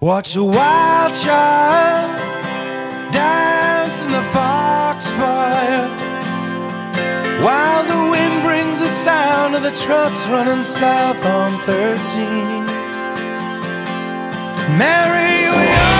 Watch a wild child dance in the foxfire while the wind brings the sound of the trucks running south on 13. Mary